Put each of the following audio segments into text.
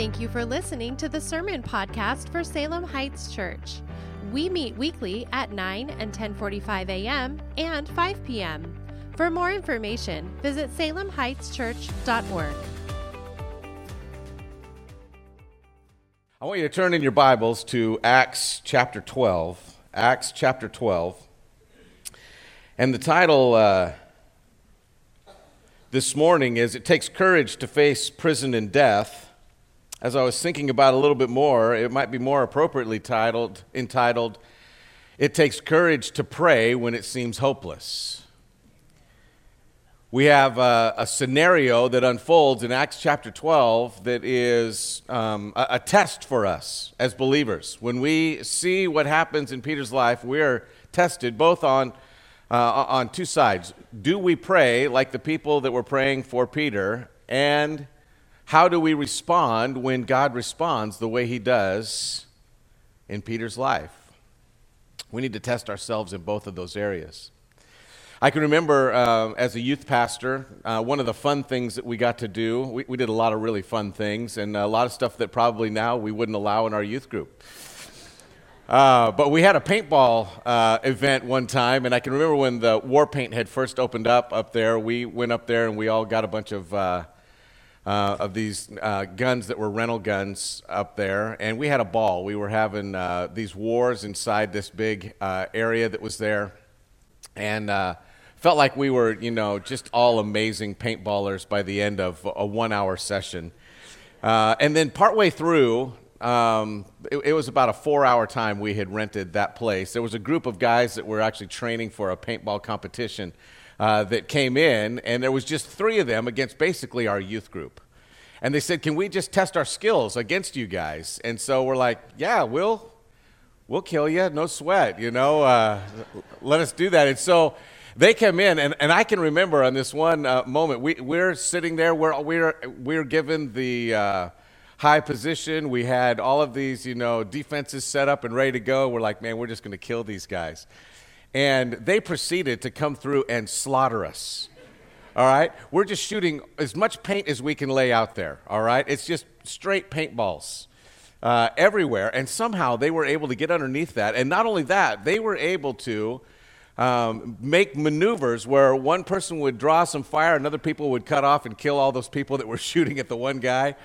Thank you for listening to the Sermon Podcast for Salem Heights Church. We meet weekly at 9 and 10:45 a.m. and 5 p.m. For more information, visit salemheightschurch.org. I want you to turn in your Bibles to Acts chapter 12. Acts chapter 12. And the title uh, this morning is It Takes Courage to Face Prison and Death. As I was thinking about a little bit more, it might be more appropriately titled, entitled, It Takes Courage to Pray When It Seems Hopeless. We have a, a scenario that unfolds in Acts chapter 12 that is um, a, a test for us as believers. When we see what happens in Peter's life, we are tested both on, uh, on two sides. Do we pray like the people that were praying for Peter? And how do we respond when God responds the way he does in Peter's life? We need to test ourselves in both of those areas. I can remember uh, as a youth pastor, uh, one of the fun things that we got to do, we, we, did a lot of really fun things and a lot of stuff that probably now we wouldn't allow in our youth group. Uh, but we had a paintball uh, event one time, and I can remember when the war paint had first opened up up there, we went up there and we all got a bunch of uh, of these uh, guns that were rental guns up there, and we had a ball. We were having uh, these wars inside this big uh, area that was there, and uh, felt like we were, you know, just all amazing paintballers by the end of a one-hour session. Uh, and then partway through, um, it, it, was about a four-hour time we had rented that place. There was a group of guys that were actually training for a paintball competition uh, that came in, and there was just three of them against basically our youth group. And they said, "Can we just test our skills against you guys?" And so we're like, "Yeah, we'll we'll kill you, no sweat. You know, uh, let us do that." And so they come in, and, and I can remember on this one uh, moment, we, we're sitting there, we're, we're, we're given the uh, high position. We had all of these, you know, defenses set up and ready to go. We're like, man, we're just going to kill these guys and they proceeded to come through and slaughter us. All right? We're just shooting as much paint as we can lay out there. All right? It's just straight paintballs uh, everywhere. And somehow they were able to get underneath that. And not only that, they were able to um, make maneuvers where one person would draw some fire, another people would cut off and kill all those people that were shooting at the one guy.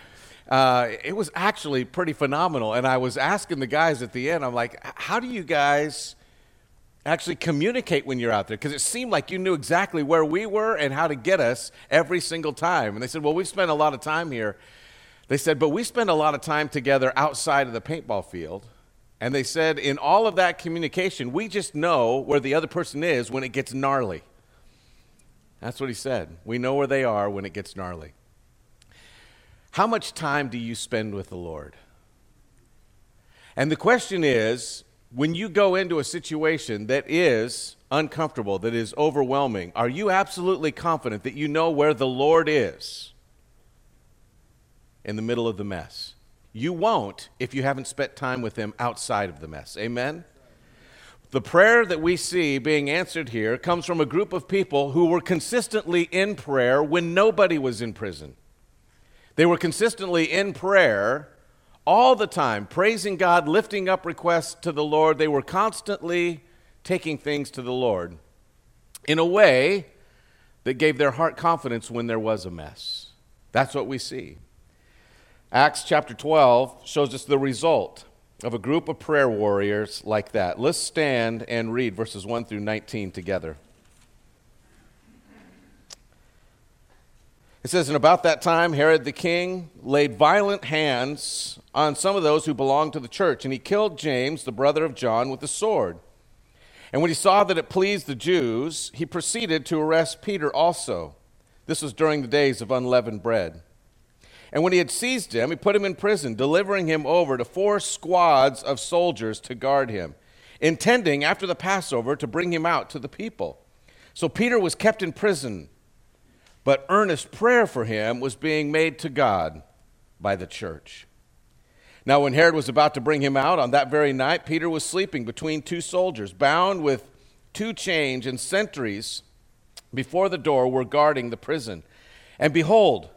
Uh, it was actually pretty phenomenal. And I was asking the guys at the end, I'm like, how do you guys actually communicate when you're out there because it seemed like you knew exactly where we were and how to get us every single time. And they said, Well, we've spent a lot of time here. They said, But we spend a lot of time together outside of the paintball field. And they said, In all of that communication, we just know where the other person is when it gets gnarly. That's what he said. We know where they are when it gets gnarly. How much time do you spend with the Lord? And the question is when you go into a situation that is uncomfortable, that is overwhelming, are you absolutely confident that you know where the Lord is in the middle of the mess? You won't if you haven't spent time with Him outside of the mess. Amen? The prayer that we see being answered here comes from a group of people who were consistently in prayer when nobody was in prison. They were consistently in prayer all the time, praising God, lifting up requests to the Lord. They were constantly taking things to the Lord in a way that gave their heart confidence when there was a mess. That's what we see. Acts chapter 12 shows us the result of a group of prayer warriors like that. Let's stand and read verses 1 through 19 together. It says, And about that time, Herod the king laid violent hands on some of those who belonged to the church, and he killed James, the brother of John, with a sword. And when he saw that it pleased the Jews, he proceeded to arrest Peter also. This was during the days of unleavened bread. And when he had seized him, he put him in prison, delivering him over to four squads of soldiers to guard him, intending after the Passover to bring him out to the people. So Peter was kept in prison but earnest prayer for him was being made to God by the church. Now, when Herod was about to bring him out on that very night, Peter was sleeping between two soldiers, bound with two chains, and sentries before the door were guarding the prison. And behold,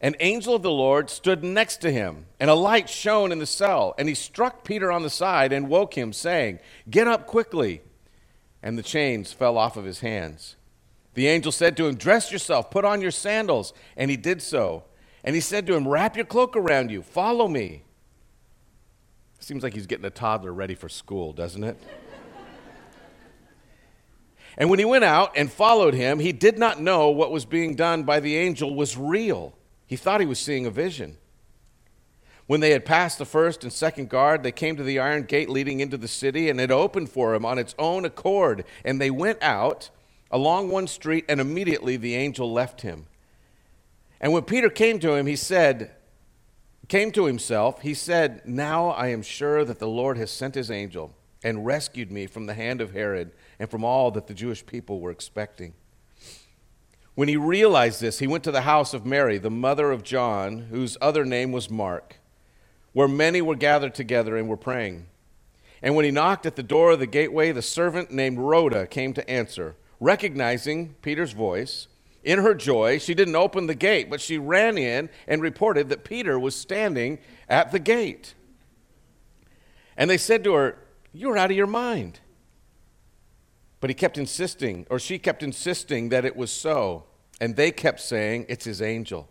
an angel of the Lord stood next to him, and a light shone in the cell. And he struck Peter on the side and woke him, saying, Get up quickly. And the chains fell off of his hands. The angel said to him, Dress yourself, put on your sandals. And he did so. And he said to him, Wrap your cloak around you, follow me. Seems like he's getting a toddler ready for school, doesn't it? and when he went out and followed him, he did not know what was being done by the angel was real he thought he was seeing a vision. When they had passed the first and second guard, they came to the iron gate leading into the city, and it opened for him on its own accord. And they went out along one street, and immediately the angel left him. And when Peter came to him, he said, came to himself, he said, Now I am sure that the Lord has sent his angel and rescued me from the hand of Herod and from all that the Jewish people were expecting. When he realized this, he went to the house of Mary, the mother of John, whose other name was Mark, where many were gathered together and were praying. And when he knocked at the door of the gateway, the servant named Rhoda came to answer. Recognizing Peter's voice, in her joy, she didn't open the gate, but she ran in and reported that Peter was standing at the gate. And they said to her, You're out of your mind. But he kept insisting, or she kept insisting that it was so. And they kept saying, It's his angel.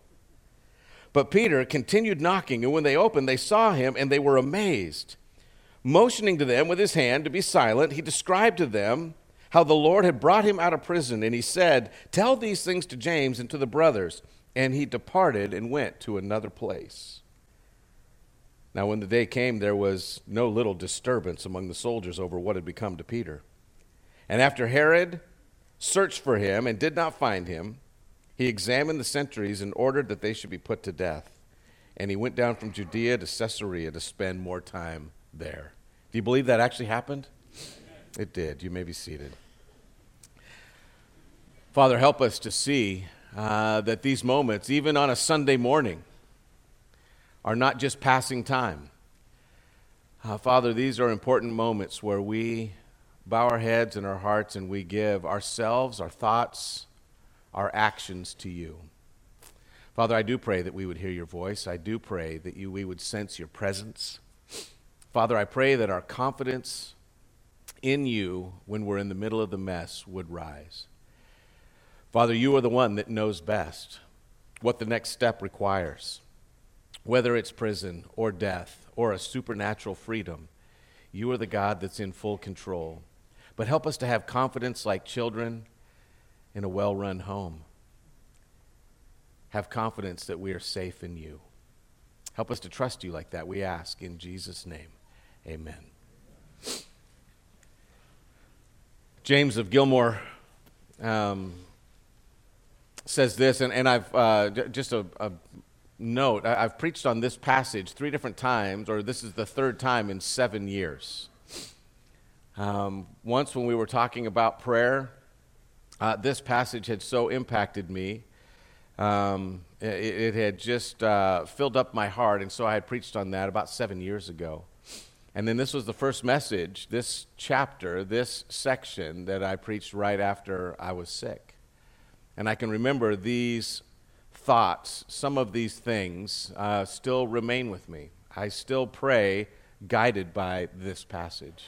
But Peter continued knocking, and when they opened, they saw him and they were amazed. Motioning to them with his hand to be silent, he described to them how the Lord had brought him out of prison, and he said, Tell these things to James and to the brothers. And he departed and went to another place. Now, when the day came, there was no little disturbance among the soldiers over what had become to Peter. And after Herod searched for him and did not find him, he examined the sentries and ordered that they should be put to death. And he went down from Judea to Caesarea to spend more time there. Do you believe that actually happened? It did. You may be seated. Father, help us to see uh, that these moments, even on a Sunday morning, are not just passing time. Uh, Father, these are important moments where we bow our heads and our hearts and we give ourselves, our thoughts, our actions to you. Father, I do pray that we would hear your voice. I do pray that you, we would sense your presence. Father, I pray that our confidence in you when we're in the middle of the mess would rise. Father, you are the one that knows best what the next step requires. Whether it's prison or death or a supernatural freedom, you are the God that's in full control. But help us to have confidence like children in a well run home. Have confidence that we are safe in you. Help us to trust you like that, we ask in Jesus' name. Amen. James of Gilmour um, says this, and, and I've uh, just a, a note I, have preached on this passage three different times, or this is the third time in seven years. Um, once, when we were talking about prayer, uh, this passage had so impacted me. Um, it, it, had just uh, filled up my heart, and so I had preached on that about seven years ago. And then this was the first message, this chapter, this section that I preached right after I was sick. And I can remember these thoughts, some of these things uh, still remain with me. I still pray guided by this passage.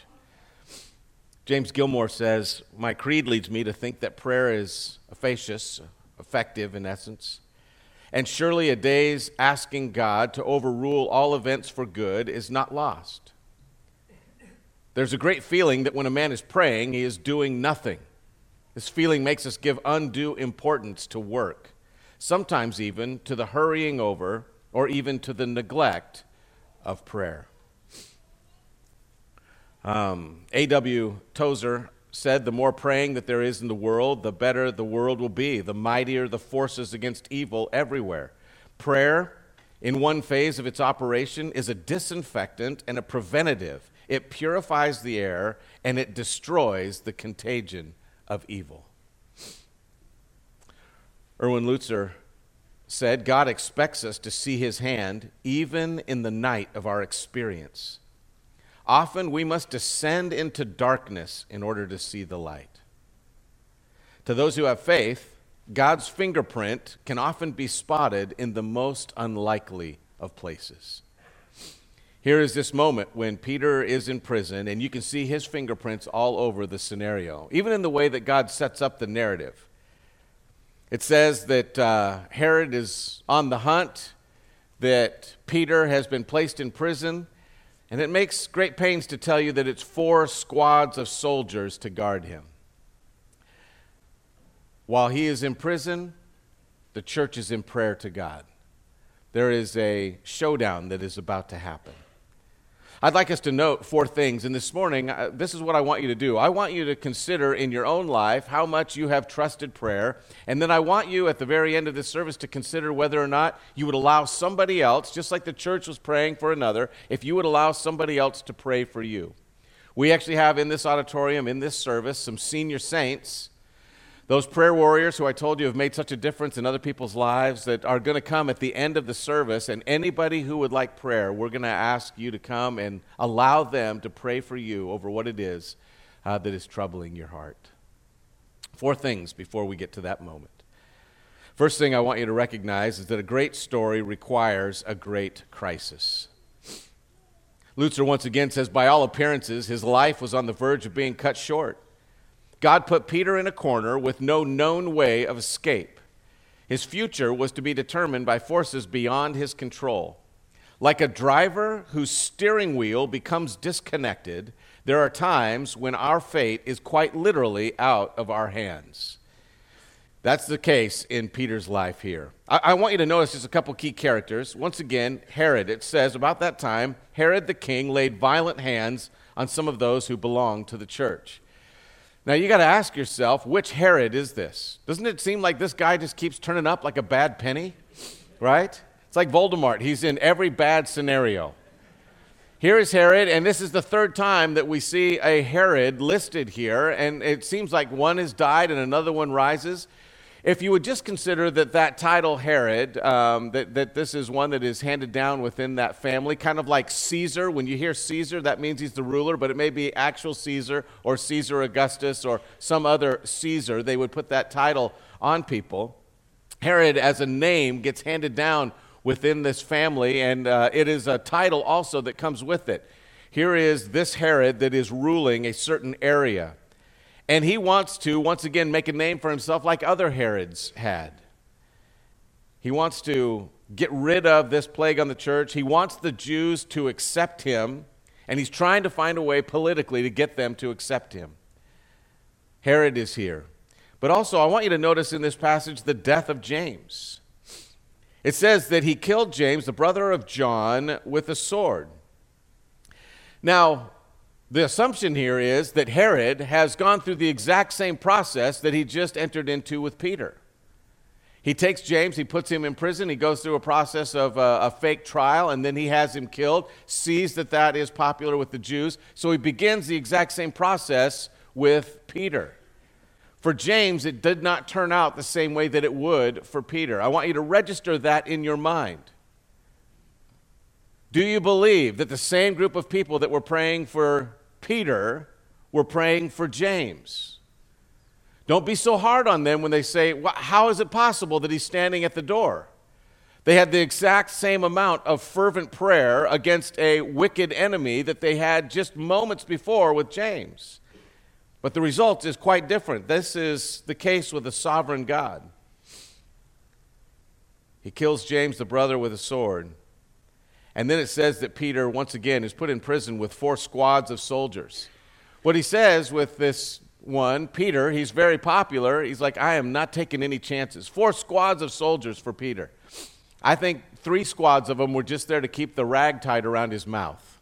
James Gilmour says, My creed leads me to think that prayer is efficacious, effective in essence. And surely a day's asking God to overrule all events for good is not lost. There's a great feeling that when a man is praying, he is doing nothing. This feeling makes us give undue importance to work, sometimes even to the hurrying over or even to the neglect of prayer. Um, A.W. Tozer said, The more praying that there is in the world, the better the world will be, the mightier the forces against evil everywhere. Prayer, in one phase of its operation, is a disinfectant and a preventative. It purifies the air and it destroys the contagion of evil. Erwin Lutzer said, God expects us to see his hand even in the night of our experience. Often we must descend into darkness in order to see the light. To those who have faith, God's fingerprint can often be spotted in the most unlikely of places. Here is this moment when Peter is in prison, and you can see his fingerprints all over the scenario, even in the way that God sets up the narrative. It says that uh, Herod is on the hunt, that Peter has been placed in prison, and it makes great pains to tell you that it's four squads of soldiers to guard him. While he is in prison, the church is in prayer to God. There is a showdown that is about to happen. I'd like us to note four things. And this morning, uh, this is what I want you to do. I want you to consider in your own life how much you have trusted prayer. And then I want you at the very end of this service to consider whether or not you would allow somebody else, just like the church was praying for another, if you would allow somebody else to pray for you. We actually have in this auditorium, in this service, some senior saints those prayer warriors who I told you have made such a difference in other people's lives that are going to come at the end of the service, and anybody who would like prayer, we're going to ask you to come and allow them to pray for you over what it is uh, that is troubling your heart. Four things before we get to that moment. First thing I want you to recognize is that a great story requires a great crisis. Lutzer once again says, by all appearances, his life was on the verge of being cut short. God put Peter in a corner with no known way of escape. His future was to be determined by forces beyond his control. Like a driver whose steering wheel becomes disconnected, there are times when our fate is quite literally out of our hands. That's the case in Peter's life here. I, I, want you to notice just a couple key characters. Once again, Herod. It says, about that time, Herod the king laid violent hands on some of those who belonged to the church. Now you got to ask yourself, which Herod is this? Doesn't it seem like this guy just keeps turning up like a bad penny? Right? It's like Voldemort. He's in every bad scenario. Here is Herod, and this is the third time that we see a Herod listed here, and it seems like one has died and another one rises. If you would just consider that that title, Herod, um, that, that this is one that is handed down within that family, kind of like Caesar. When you hear Caesar, that means he's the ruler, but it may be actual Caesar or Caesar Augustus or some other Caesar. They would put that title on people. Herod, as a name, gets handed down within this family, and uh, it is a title also that comes with it. Here is this Herod that is ruling a certain area. And he wants to, once again, make a name for himself like other Herods had. He wants to get rid of this plague on the church. He wants the Jews to accept him, and he's trying to find a way politically to get them to accept him. Herod is here. But also, I want you to notice in this passage the death of James. It says that he killed James, the brother of John, with a sword. Now, the assumption here is that Herod has gone through the exact same process that he just entered into with Peter. He takes James, he puts him in prison, he goes through a process of a, a, fake trial, and then he has him killed, sees that that is popular with the Jews. So he begins the exact same process with Peter. For James, it did not turn out the same way that it would for Peter. I want you to register that in your mind. Do you believe that the same group of people that were praying for Peter were praying for James. Don't be so hard on them when they say, How is it possible that he's standing at the door? They had the exact same amount of fervent prayer against a wicked enemy that they had just moments before with James. But the result is quite different. This is the case with a sovereign God. He kills James, the brother, with a sword. And then it says that Peter, once again, is put in prison with four squads of soldiers. What he says with this one, Peter, he's very popular. He's like, I am not taking any chances. Four squads of soldiers for Peter. I think three squads of them were just there to keep the rag tied around his mouth.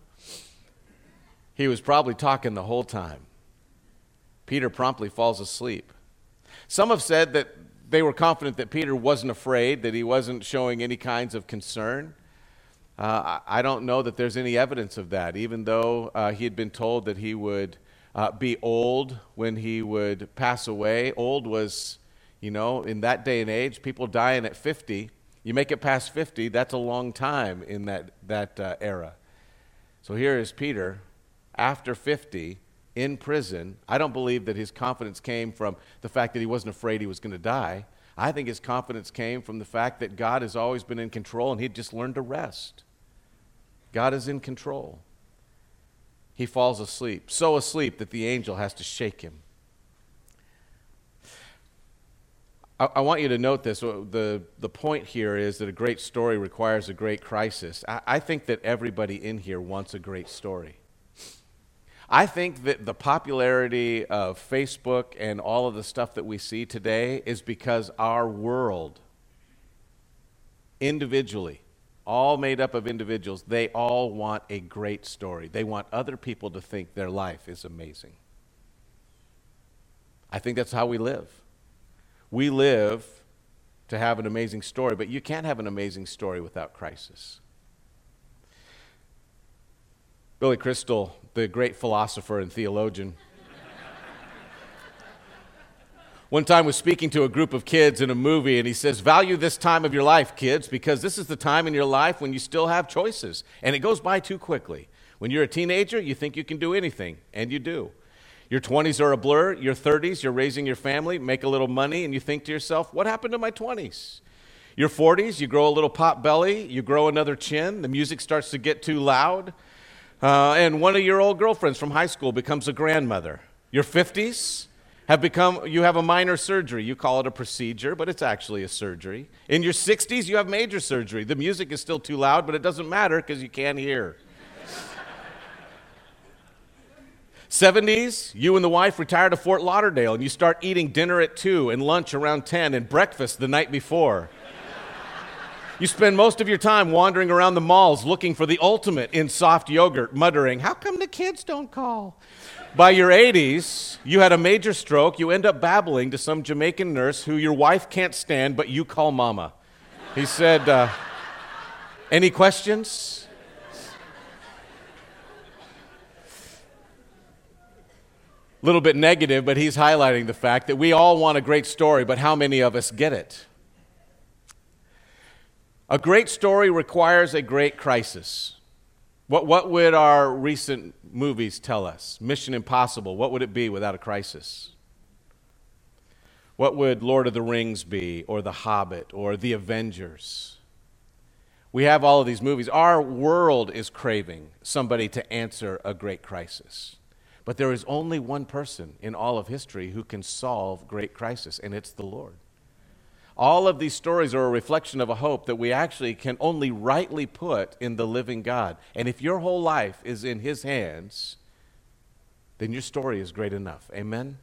He was probably talking the whole time. Peter promptly falls asleep. Some have said that they were confident that Peter wasn't afraid, that he wasn't showing any kinds of concern. Uh, I don't know that there's any evidence of that, even though uh, he had been told that he would uh, be old when he would pass away. Old was, you know, in that day and age, people dying at 50. You make it past 50, that's a long time in that, that uh, era. So here is Peter, after 50, in prison. I don't believe that his confidence came from the fact that he wasn't afraid he was going to die. I think his confidence came from the fact that God has always been in control and he'd just learned to rest. God is in control. He falls asleep, so asleep that the angel has to shake him. I, want you to note this. Uh, the, the point here is that a great story requires a great crisis. I, I think that everybody in here wants a great story. I think that the popularity of Facebook and all of the stuff that we see today is because our world, individually, all made up of individuals, they all want a great story. They want other people to think their life is amazing. I think that's how we live. We live to have an amazing story, but you can't have an amazing story without crisis. Billy Crystal, the great philosopher and theologian, one time was speaking to a group of kids in a movie and he says value this time of your life kids because this is the time in your life when you still have choices and it goes by too quickly when you're a teenager you think you can do anything and you do your 20s are a blur. Your 30s, you're raising your family, make a little money, and you think to yourself, what happened to my 20s? Your 40s, you grow a little pot belly, you grow another chin, the music starts to get too loud, uh, and one of your old girlfriends from high school becomes a grandmother. Your 50s have become, you have a minor surgery. You call it a procedure, but it's actually a surgery. In your 60s, you have major surgery. The music is still too loud, but it doesn't matter because you can't hear. 70s, you and the wife retire to Fort Lauderdale and you start eating dinner at 2 and lunch around 10 and breakfast the night before. You spend most of your time wandering around the malls looking for the ultimate in soft yogurt, muttering, How come the kids don't call? By your 80s, you had a major stroke. You end up babbling to some Jamaican nurse who your wife can't stand, but you call mama. He said, uh, Any questions? A little bit negative, but he's highlighting the fact that we all want a great story, but how many of us get it? A great story requires a great crisis. What, what would our recent movies tell us? Mission Impossible, what would it be without a crisis? What would Lord of the Rings be, or The Hobbit, or The Avengers? We have all of these movies. Our world is craving somebody to answer a great crisis. But there is only one person in all of history who can solve great crisis, and it's the Lord. All of these stories are a reflection of a hope that we actually can only rightly put in the living God. And if your whole life is in His hands, then your story is great enough. Amen?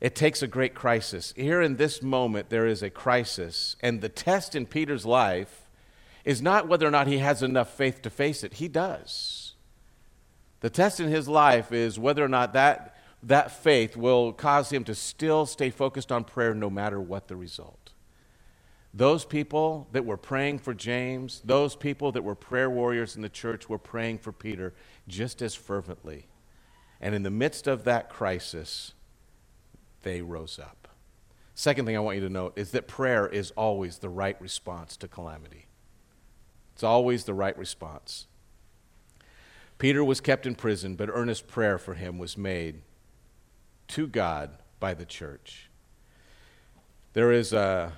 It takes a great crisis. Here in this moment, there is a crisis. And the test in Peter's life is not whether or not he has enough faith to face it, he does. The test in his life is whether or not that, that faith will cause him to still stay focused on prayer no matter what the result. Those people that were praying for James, those people that were prayer warriors in the church were praying for Peter just as fervently. And in the midst of that crisis, they rose up. Second thing I want you to note is that prayer is always the right response to calamity. It's always the right response. Peter was kept in prison, but earnest prayer for him was made to God by the church. There is a,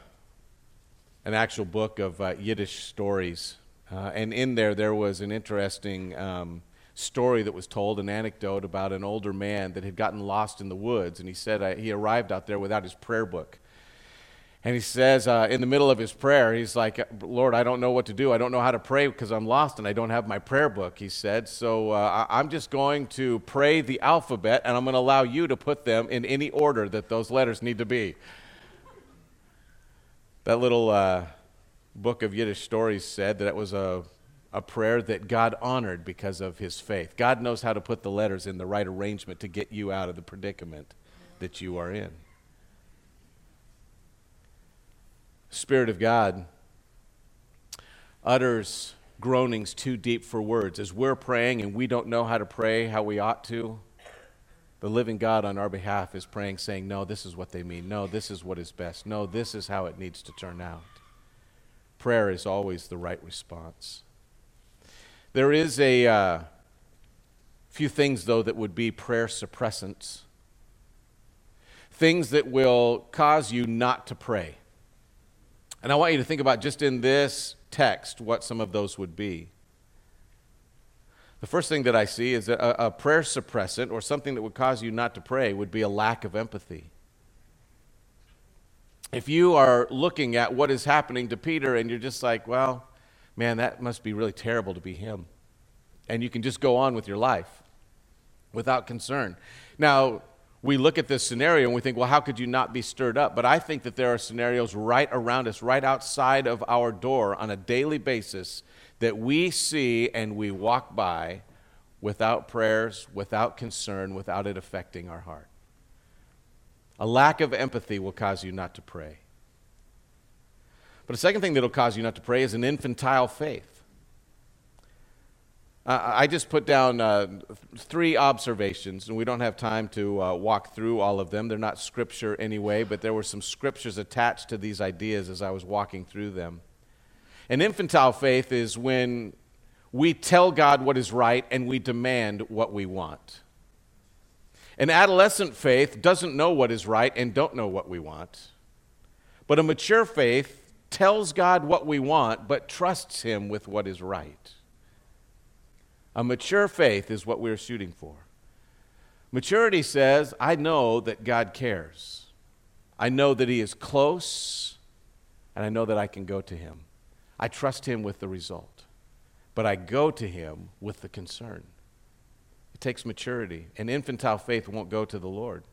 an actual book of uh, Yiddish stories, uh, and in there, there was an interesting um, story that was told, an anecdote about an older man that had gotten lost in the woods, and he said uh, he arrived out there without his prayer book. And he says uh, in the middle of his prayer, he's like, Lord, I don't know what to do. I don't know how to pray because I'm lost and I don't have my prayer book, he said. So uh, I'm just going to pray the alphabet and I'm going to allow you to put them in any order that those letters need to be. That little uh, book of Yiddish stories said that it was a, a prayer that God honored because of his faith. God knows how to put the letters in the right arrangement to get you out of the predicament that you are in. Spirit of God utters groanings too deep for words. As we're praying and we don't know how to pray how we ought to, the living God on our behalf is praying, saying, No, this is what they mean. No, this is what is best. No, this is how it needs to turn out. Prayer is always the right response. There is a uh, few things, though, that would be prayer suppressants things that will cause you not to pray. And I want you to think about just in this text what some of those would be. The first thing that I see is that a, a prayer suppressant or something that would cause you not to pray would be a lack of empathy. If you are looking at what is happening to Peter and you're just like, well, man, that must be really terrible to be him. And you can just go on with your life without concern. Now, we look at this scenario and we think, well, how could you not be stirred up? But I think that there are scenarios right around us, right outside of our door on a daily basis that we see and we walk by without prayers, without concern, without it affecting our heart. A lack of empathy will cause you not to pray. But a second thing that will cause you not to pray is an infantile faith. Uh, I just put down uh, three observations, and we don't have time to uh, walk through all of them. They're not scripture anyway, but there were some scriptures attached to these ideas as I was walking through them. An infantile faith is when we tell God what is right and we demand what we want. An adolescent faith doesn't know what is right and don't know what we want. But a mature faith tells God what we want but trusts Him with what is right. A mature faith is what we're shooting for. Maturity says, I know that God cares. I know that He is close, and I know that I can go to Him. I trust Him with the result, but I go to Him with the concern. It takes maturity. An infantile faith won't go to the Lord,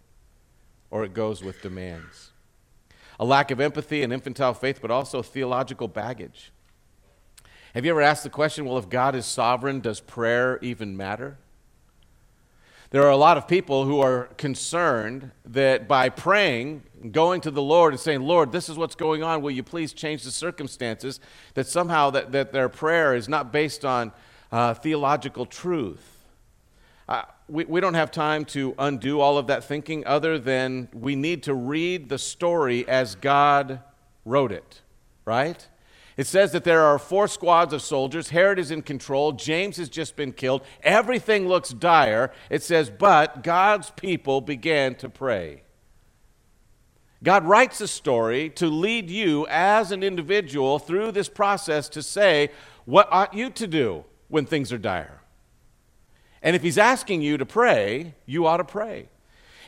or it goes with demands. A lack of empathy and infantile faith, but also theological baggage. Have you ever asked the question, well, if God is sovereign, does prayer even matter? There are a lot of people who are concerned that by praying, going to the Lord and saying, Lord, this is what's going on, will you please change the circumstances, that somehow that, that their prayer is not based on uh, theological truth. Uh, we, we don't have time to undo all of that thinking other than we need to read the story as God wrote it, right? It says that there are four squads of soldiers. Herod is in control. James has just been killed. Everything looks dire. It says, but God's people began to pray. God writes a story to lead you as an individual through this process to say, what ought you to do when things are dire? And if He's asking you to pray, you ought to pray.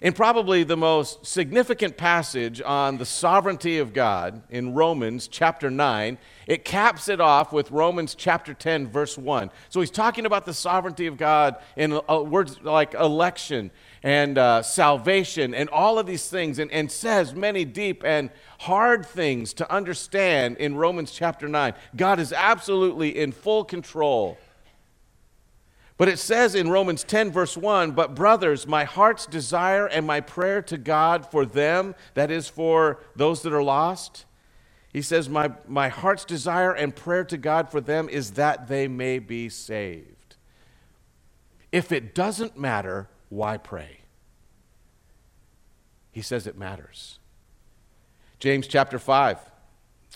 In probably the most significant passage on the sovereignty of God in Romans chapter 9, it caps it off with Romans chapter 10, verse 1. So he's talking about the sovereignty of God in uh, words like election and uh, salvation and all of these things, and, and says many deep and hard things to understand in Romans chapter 9. God is absolutely in full control but it says in Romans 10, verse 1 But brothers, my heart's desire and my prayer to God for them, that is for those that are lost, he says, My, my heart's desire and prayer to God for them is that they may be saved. If it doesn't matter, why pray? He says it matters. James chapter 5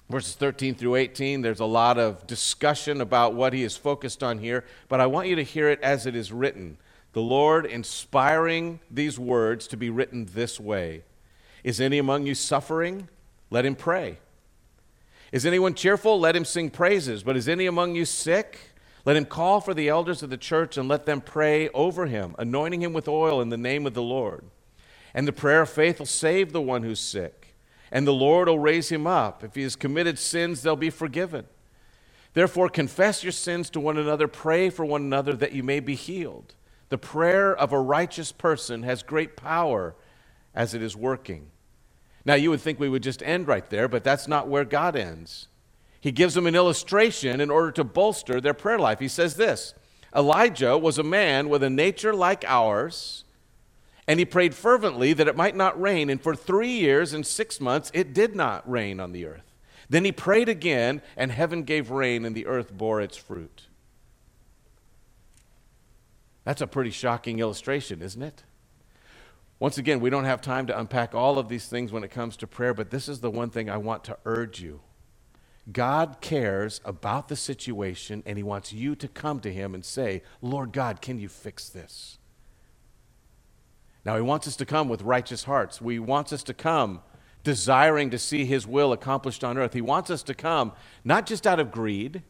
verses 13 through 18, there's a lot of discussion about what he is focused on here, but I want you to hear it as it is written. The Lord inspiring these words to be written this way Is any among you suffering? Let him pray. Is anyone cheerful? Let him sing praises. But is any among you sick? Let him call for the elders of the church and let them pray over him, anointing him with oil in the name of the Lord. And the prayer of faith will save the one who's sick and the Lord will raise him up. If he has committed sins, they'll be forgiven. Therefore, confess your sins to one another, pray for one another that you may be healed. The prayer of a righteous person has great power as it is working. Now, you would think we would just end right there, but that's not where God ends. He gives them an illustration in order to bolster their prayer life. He says this Elijah was a man with a nature like ours and he prayed fervently that it might not rain. And for three years and six months, it did not rain on the earth. Then he prayed again, and heaven gave rain, and the earth bore its fruit. That's a pretty shocking illustration, isn't it? Once again, we don't have time to unpack all of these things when it comes to prayer, but this is the one thing I want to urge you. God cares about the situation, and He wants you to come to Him and say, Lord God, can you fix this? Now, He wants us to come with righteous hearts. He wants us to come desiring to see His will accomplished on earth. He wants us to come not just out of greed,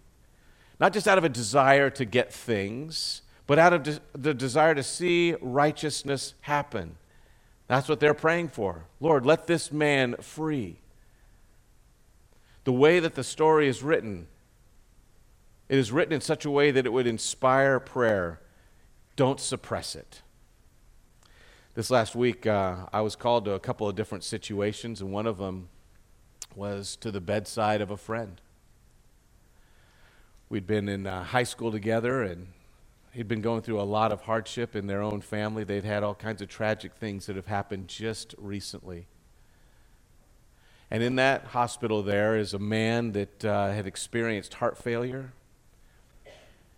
not just out of a desire to get things, but out of de- the desire to see righteousness happen. That's what they're praying for. Lord, let this man free. The way that the story is written, it is written in such a way that it would inspire prayer. Don't suppress it. This last week, uh, I was called to a couple of different situations, and one of them was to the bedside of a friend. We'd been in uh, high school together, and he'd been going through a lot of hardship in their own family. They'd had all kinds of tragic things that have happened just recently. And in that hospital, there is a man that uh, had experienced heart failure.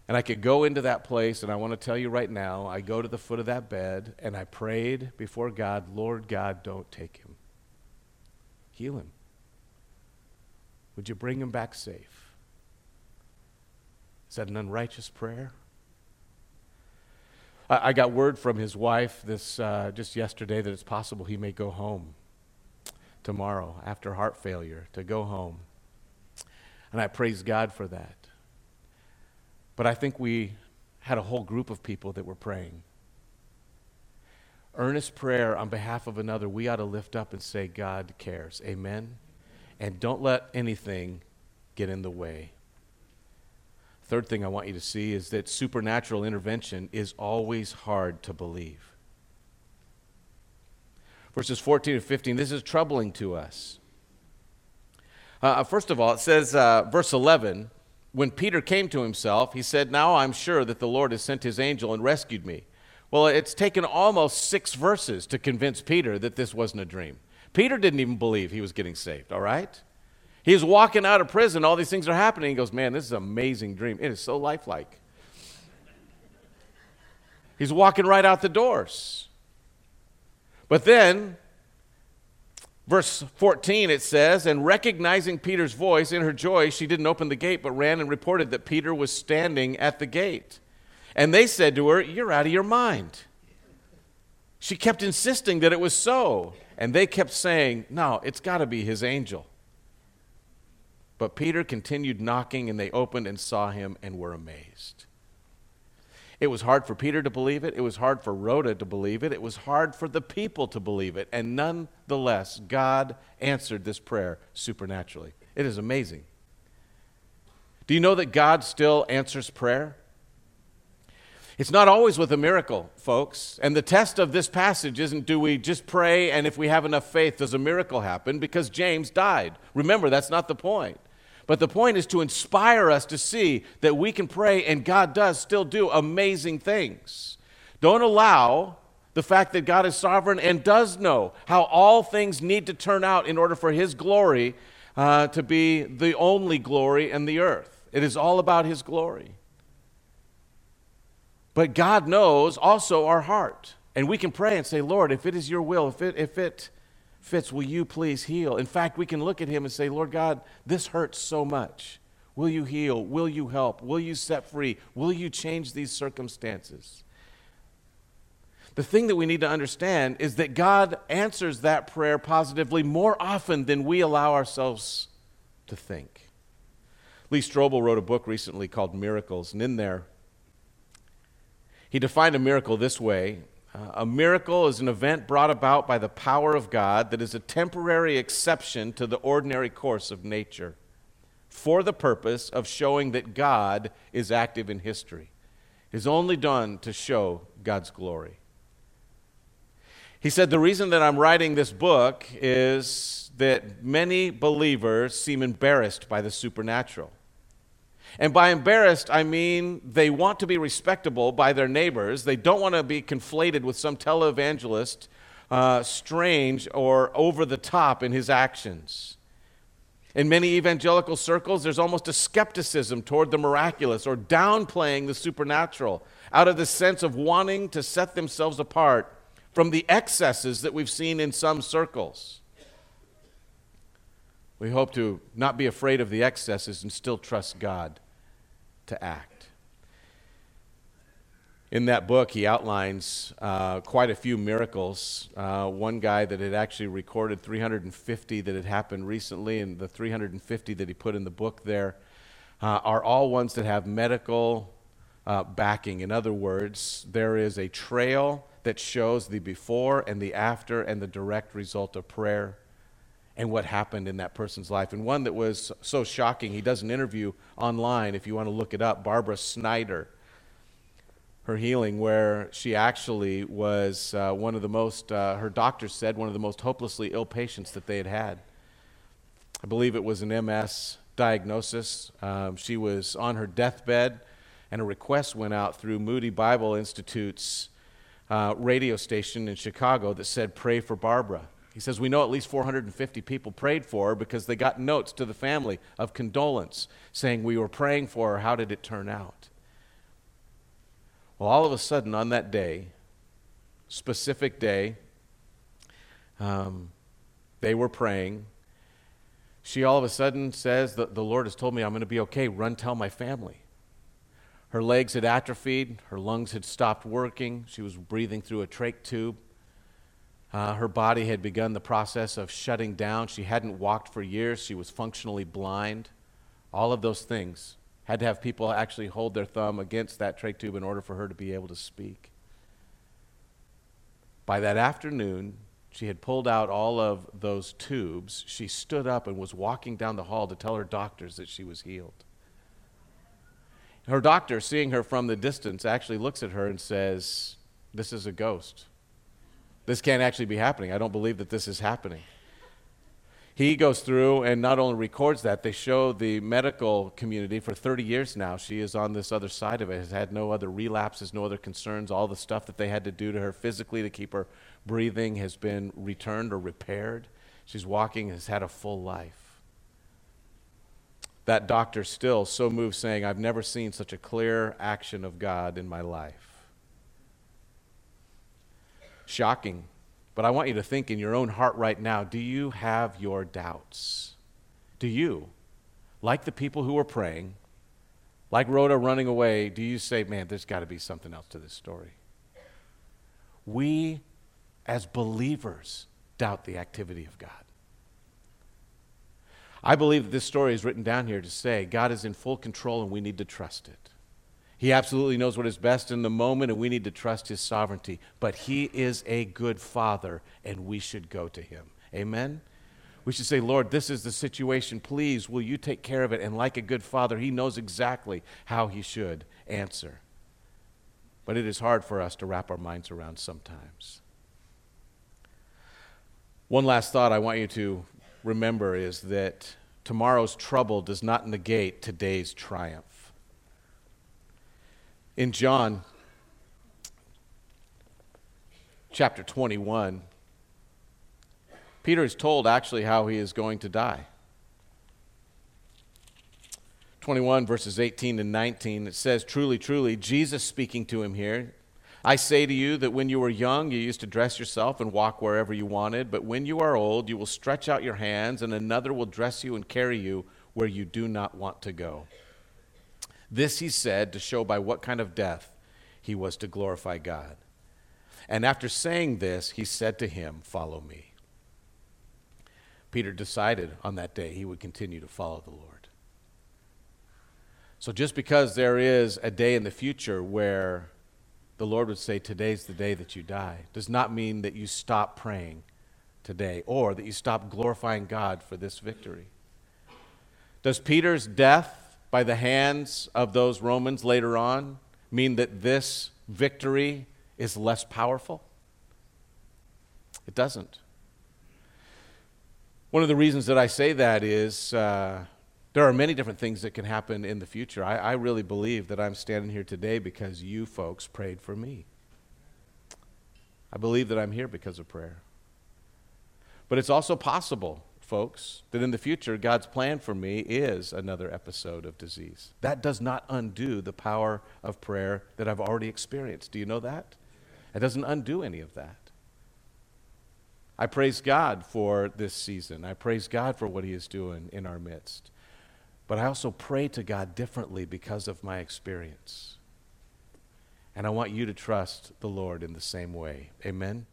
And I could go into that place, and I want to tell you right now I go to the foot of that bed, and I prayed before God, Lord God, don't take him. Heal him. Would you bring him back safe? Is that an unrighteous prayer? I, got word from his wife this uh, just yesterday that it's possible he may go home tomorrow after heart failure to go home. And I praise God for that. But I think we had a whole group of people that were praying. Earnest prayer on behalf of another, we ought to lift up and say, God cares. Amen. And don't let anything get in the way. Third thing I want you to see is that supernatural intervention is always hard to believe. Verses 14 and 15, this is troubling to us. Uh, first of all, it says, uh, verse 11, when Peter came to himself, he said, Now I'm sure that the Lord has sent his angel and rescued me. Well, it's taken almost six verses to convince Peter that this wasn't a dream. Peter didn't even believe he was getting saved, all right? He's walking out of prison. All these things are happening. He goes, Man, this is an amazing dream. It is so lifelike. He's walking right out the doors. But then, verse 14, it says, And recognizing Peter's voice in her joy, she didn't open the gate, but ran and reported that Peter was standing at the gate. And they said to her, You're out of your mind. She kept insisting that it was so. And they kept saying, No, it's got to be his angel. But Peter continued knocking, and they opened and saw him and were amazed. It was hard for Peter to believe it. It was hard for Rhoda to believe it. It was hard for the people to believe it. And nonetheless, God answered this prayer supernaturally. It is amazing. Do you know that God still answers prayer? It's not always with a miracle, folks. And the test of this passage isn't do we just pray and if we have enough faith, does a miracle happen? Because James died. Remember, that's not the point. But the point is to inspire us to see that we can pray and God does still do amazing things. Don't allow the fact that God is sovereign and does know how all things need to turn out in order for His glory uh, to be the only glory in the earth. It is all about His glory. But God knows also our heart. And we can pray and say, Lord, if it is your will, if it, if it fits, will you please heal? In fact, we can look at him and say, Lord God, this hurts so much. Will you heal? Will you help? Will you set free? Will you change these circumstances? The thing that we need to understand is that God answers that prayer positively more often than we allow ourselves to think. Lee Strobel wrote a book recently called Miracles, and in there, he defined a miracle this way uh, a miracle is an event brought about by the power of God that is a temporary exception to the ordinary course of nature for the purpose of showing that God is active in history. It is only done to show God's glory. He said, The reason that I'm writing this book is that many believers seem embarrassed by the supernatural. And by embarrassed, I mean they want to be respectable by their neighbors. They don't want to be conflated with some televangelist, uh, strange or over the top in his actions. In many evangelical circles, there's almost a skepticism toward the miraculous or downplaying the supernatural out of the sense of wanting to set themselves apart from the excesses that we've seen in some circles. We hope to not be afraid of the excesses and still trust God to act. In that book, he outlines uh, quite a few miracles. Uh, one guy that had actually recorded 350 that had happened recently, and the 350 that he put in the book there uh, are all ones that have medical uh, backing. In other words, there is a trail that shows the before and the after and the direct result of prayer and what happened in that person's life. And one that was so shocking, he does an interview online, if you want to look it up, Barbara Snyder her healing, where she actually was uh, one of the most, uh, her doctor said, one of the most hopelessly ill patients that they had had. I believe it was an MS diagnosis. Um, she was on her deathbed, and a request went out through Moody Bible Institute's uh, radio station in Chicago that said, Pray for Barbara. He says, We know at least 450 people prayed for her because they got notes to the family of condolence saying, We were praying for her. How did it turn out? Well, all of a sudden, on that day, specific day, um, they were praying. She all of a sudden says, the, the Lord has told me I'm going to be okay. Run tell my family. Her legs had atrophied, her lungs had stopped working, she was breathing through a trach tube. Uh, her body had begun the process of shutting down. She hadn't walked for years, she was functionally blind. All of those things had to have people actually hold their thumb against that trach tube in order for her to be able to speak. By that afternoon, she had pulled out all of those tubes. She stood up and was walking down the hall to tell her doctors that she was healed. Her doctor, seeing her from the distance, actually looks at her and says, This is a ghost. This can't actually be happening. I don't believe that this is happening he goes through and not only records that, they show the medical community for 30 years now. She is on this other side of it, has had no other relapses, no other concerns. All the stuff that they had to do to her physically to keep her breathing has been returned or repaired. She's walking, has had a full life. That doctor still so moved, saying, I've never seen such a clear action of God in my life. Shocking but I want you to think in your own heart right now do you have your doubts? Do you, like the people who were praying, like Rhoda running away, do you say, man, there's got to be something else to this story? We, as believers, doubt the activity of God. I believe that this story is written down here to say God is in full control and we need to trust it. He absolutely knows what is best in the moment, and we need to trust His sovereignty. But He is a good Father, and we should go to Him. Amen? We should say, Lord, this is the situation. Please, will you take care of it? And like a good Father, He knows exactly how He should answer. But it is hard for us to wrap our minds around sometimes. One last thought I want you to remember is that tomorrow's trouble does not negate today's triumph in John chapter 21, Peter is told actually how he is going to die. 21 verses 18 and 19, it says, Truly, truly, Jesus speaking to him here, I say to you that when you were young, you used to dress yourself and walk wherever you wanted, but when you are old, you will stretch out your hands, and another will dress you and carry you where you do not want to go. This he said to show by what kind of death he was to glorify God. And after saying this, he said to him, Follow me. Peter decided on that day he would continue to follow the Lord. So just because there is a day in the future where the Lord would say, Today's the day that you die, does not mean that you stop praying today or that you stop glorifying God for this victory. Does Peter's death by the hands of those Romans later on mean that this victory is less powerful? It doesn't. One of the reasons that I say that is uh, there are many different things that can happen in the future. I, I really believe that I'm standing here today because you folks prayed for me. I believe that I'm here because of prayer. But it's also possible folks, that in the future, God's plan for me is another episode of disease. That does not undo the power of prayer that I've already experienced. Do you know that? It doesn't undo any of that. I praise God for this season. I praise God for what He is doing in our midst. But I also pray to God differently because of my experience. And I want you to trust the Lord in the same way. Amen.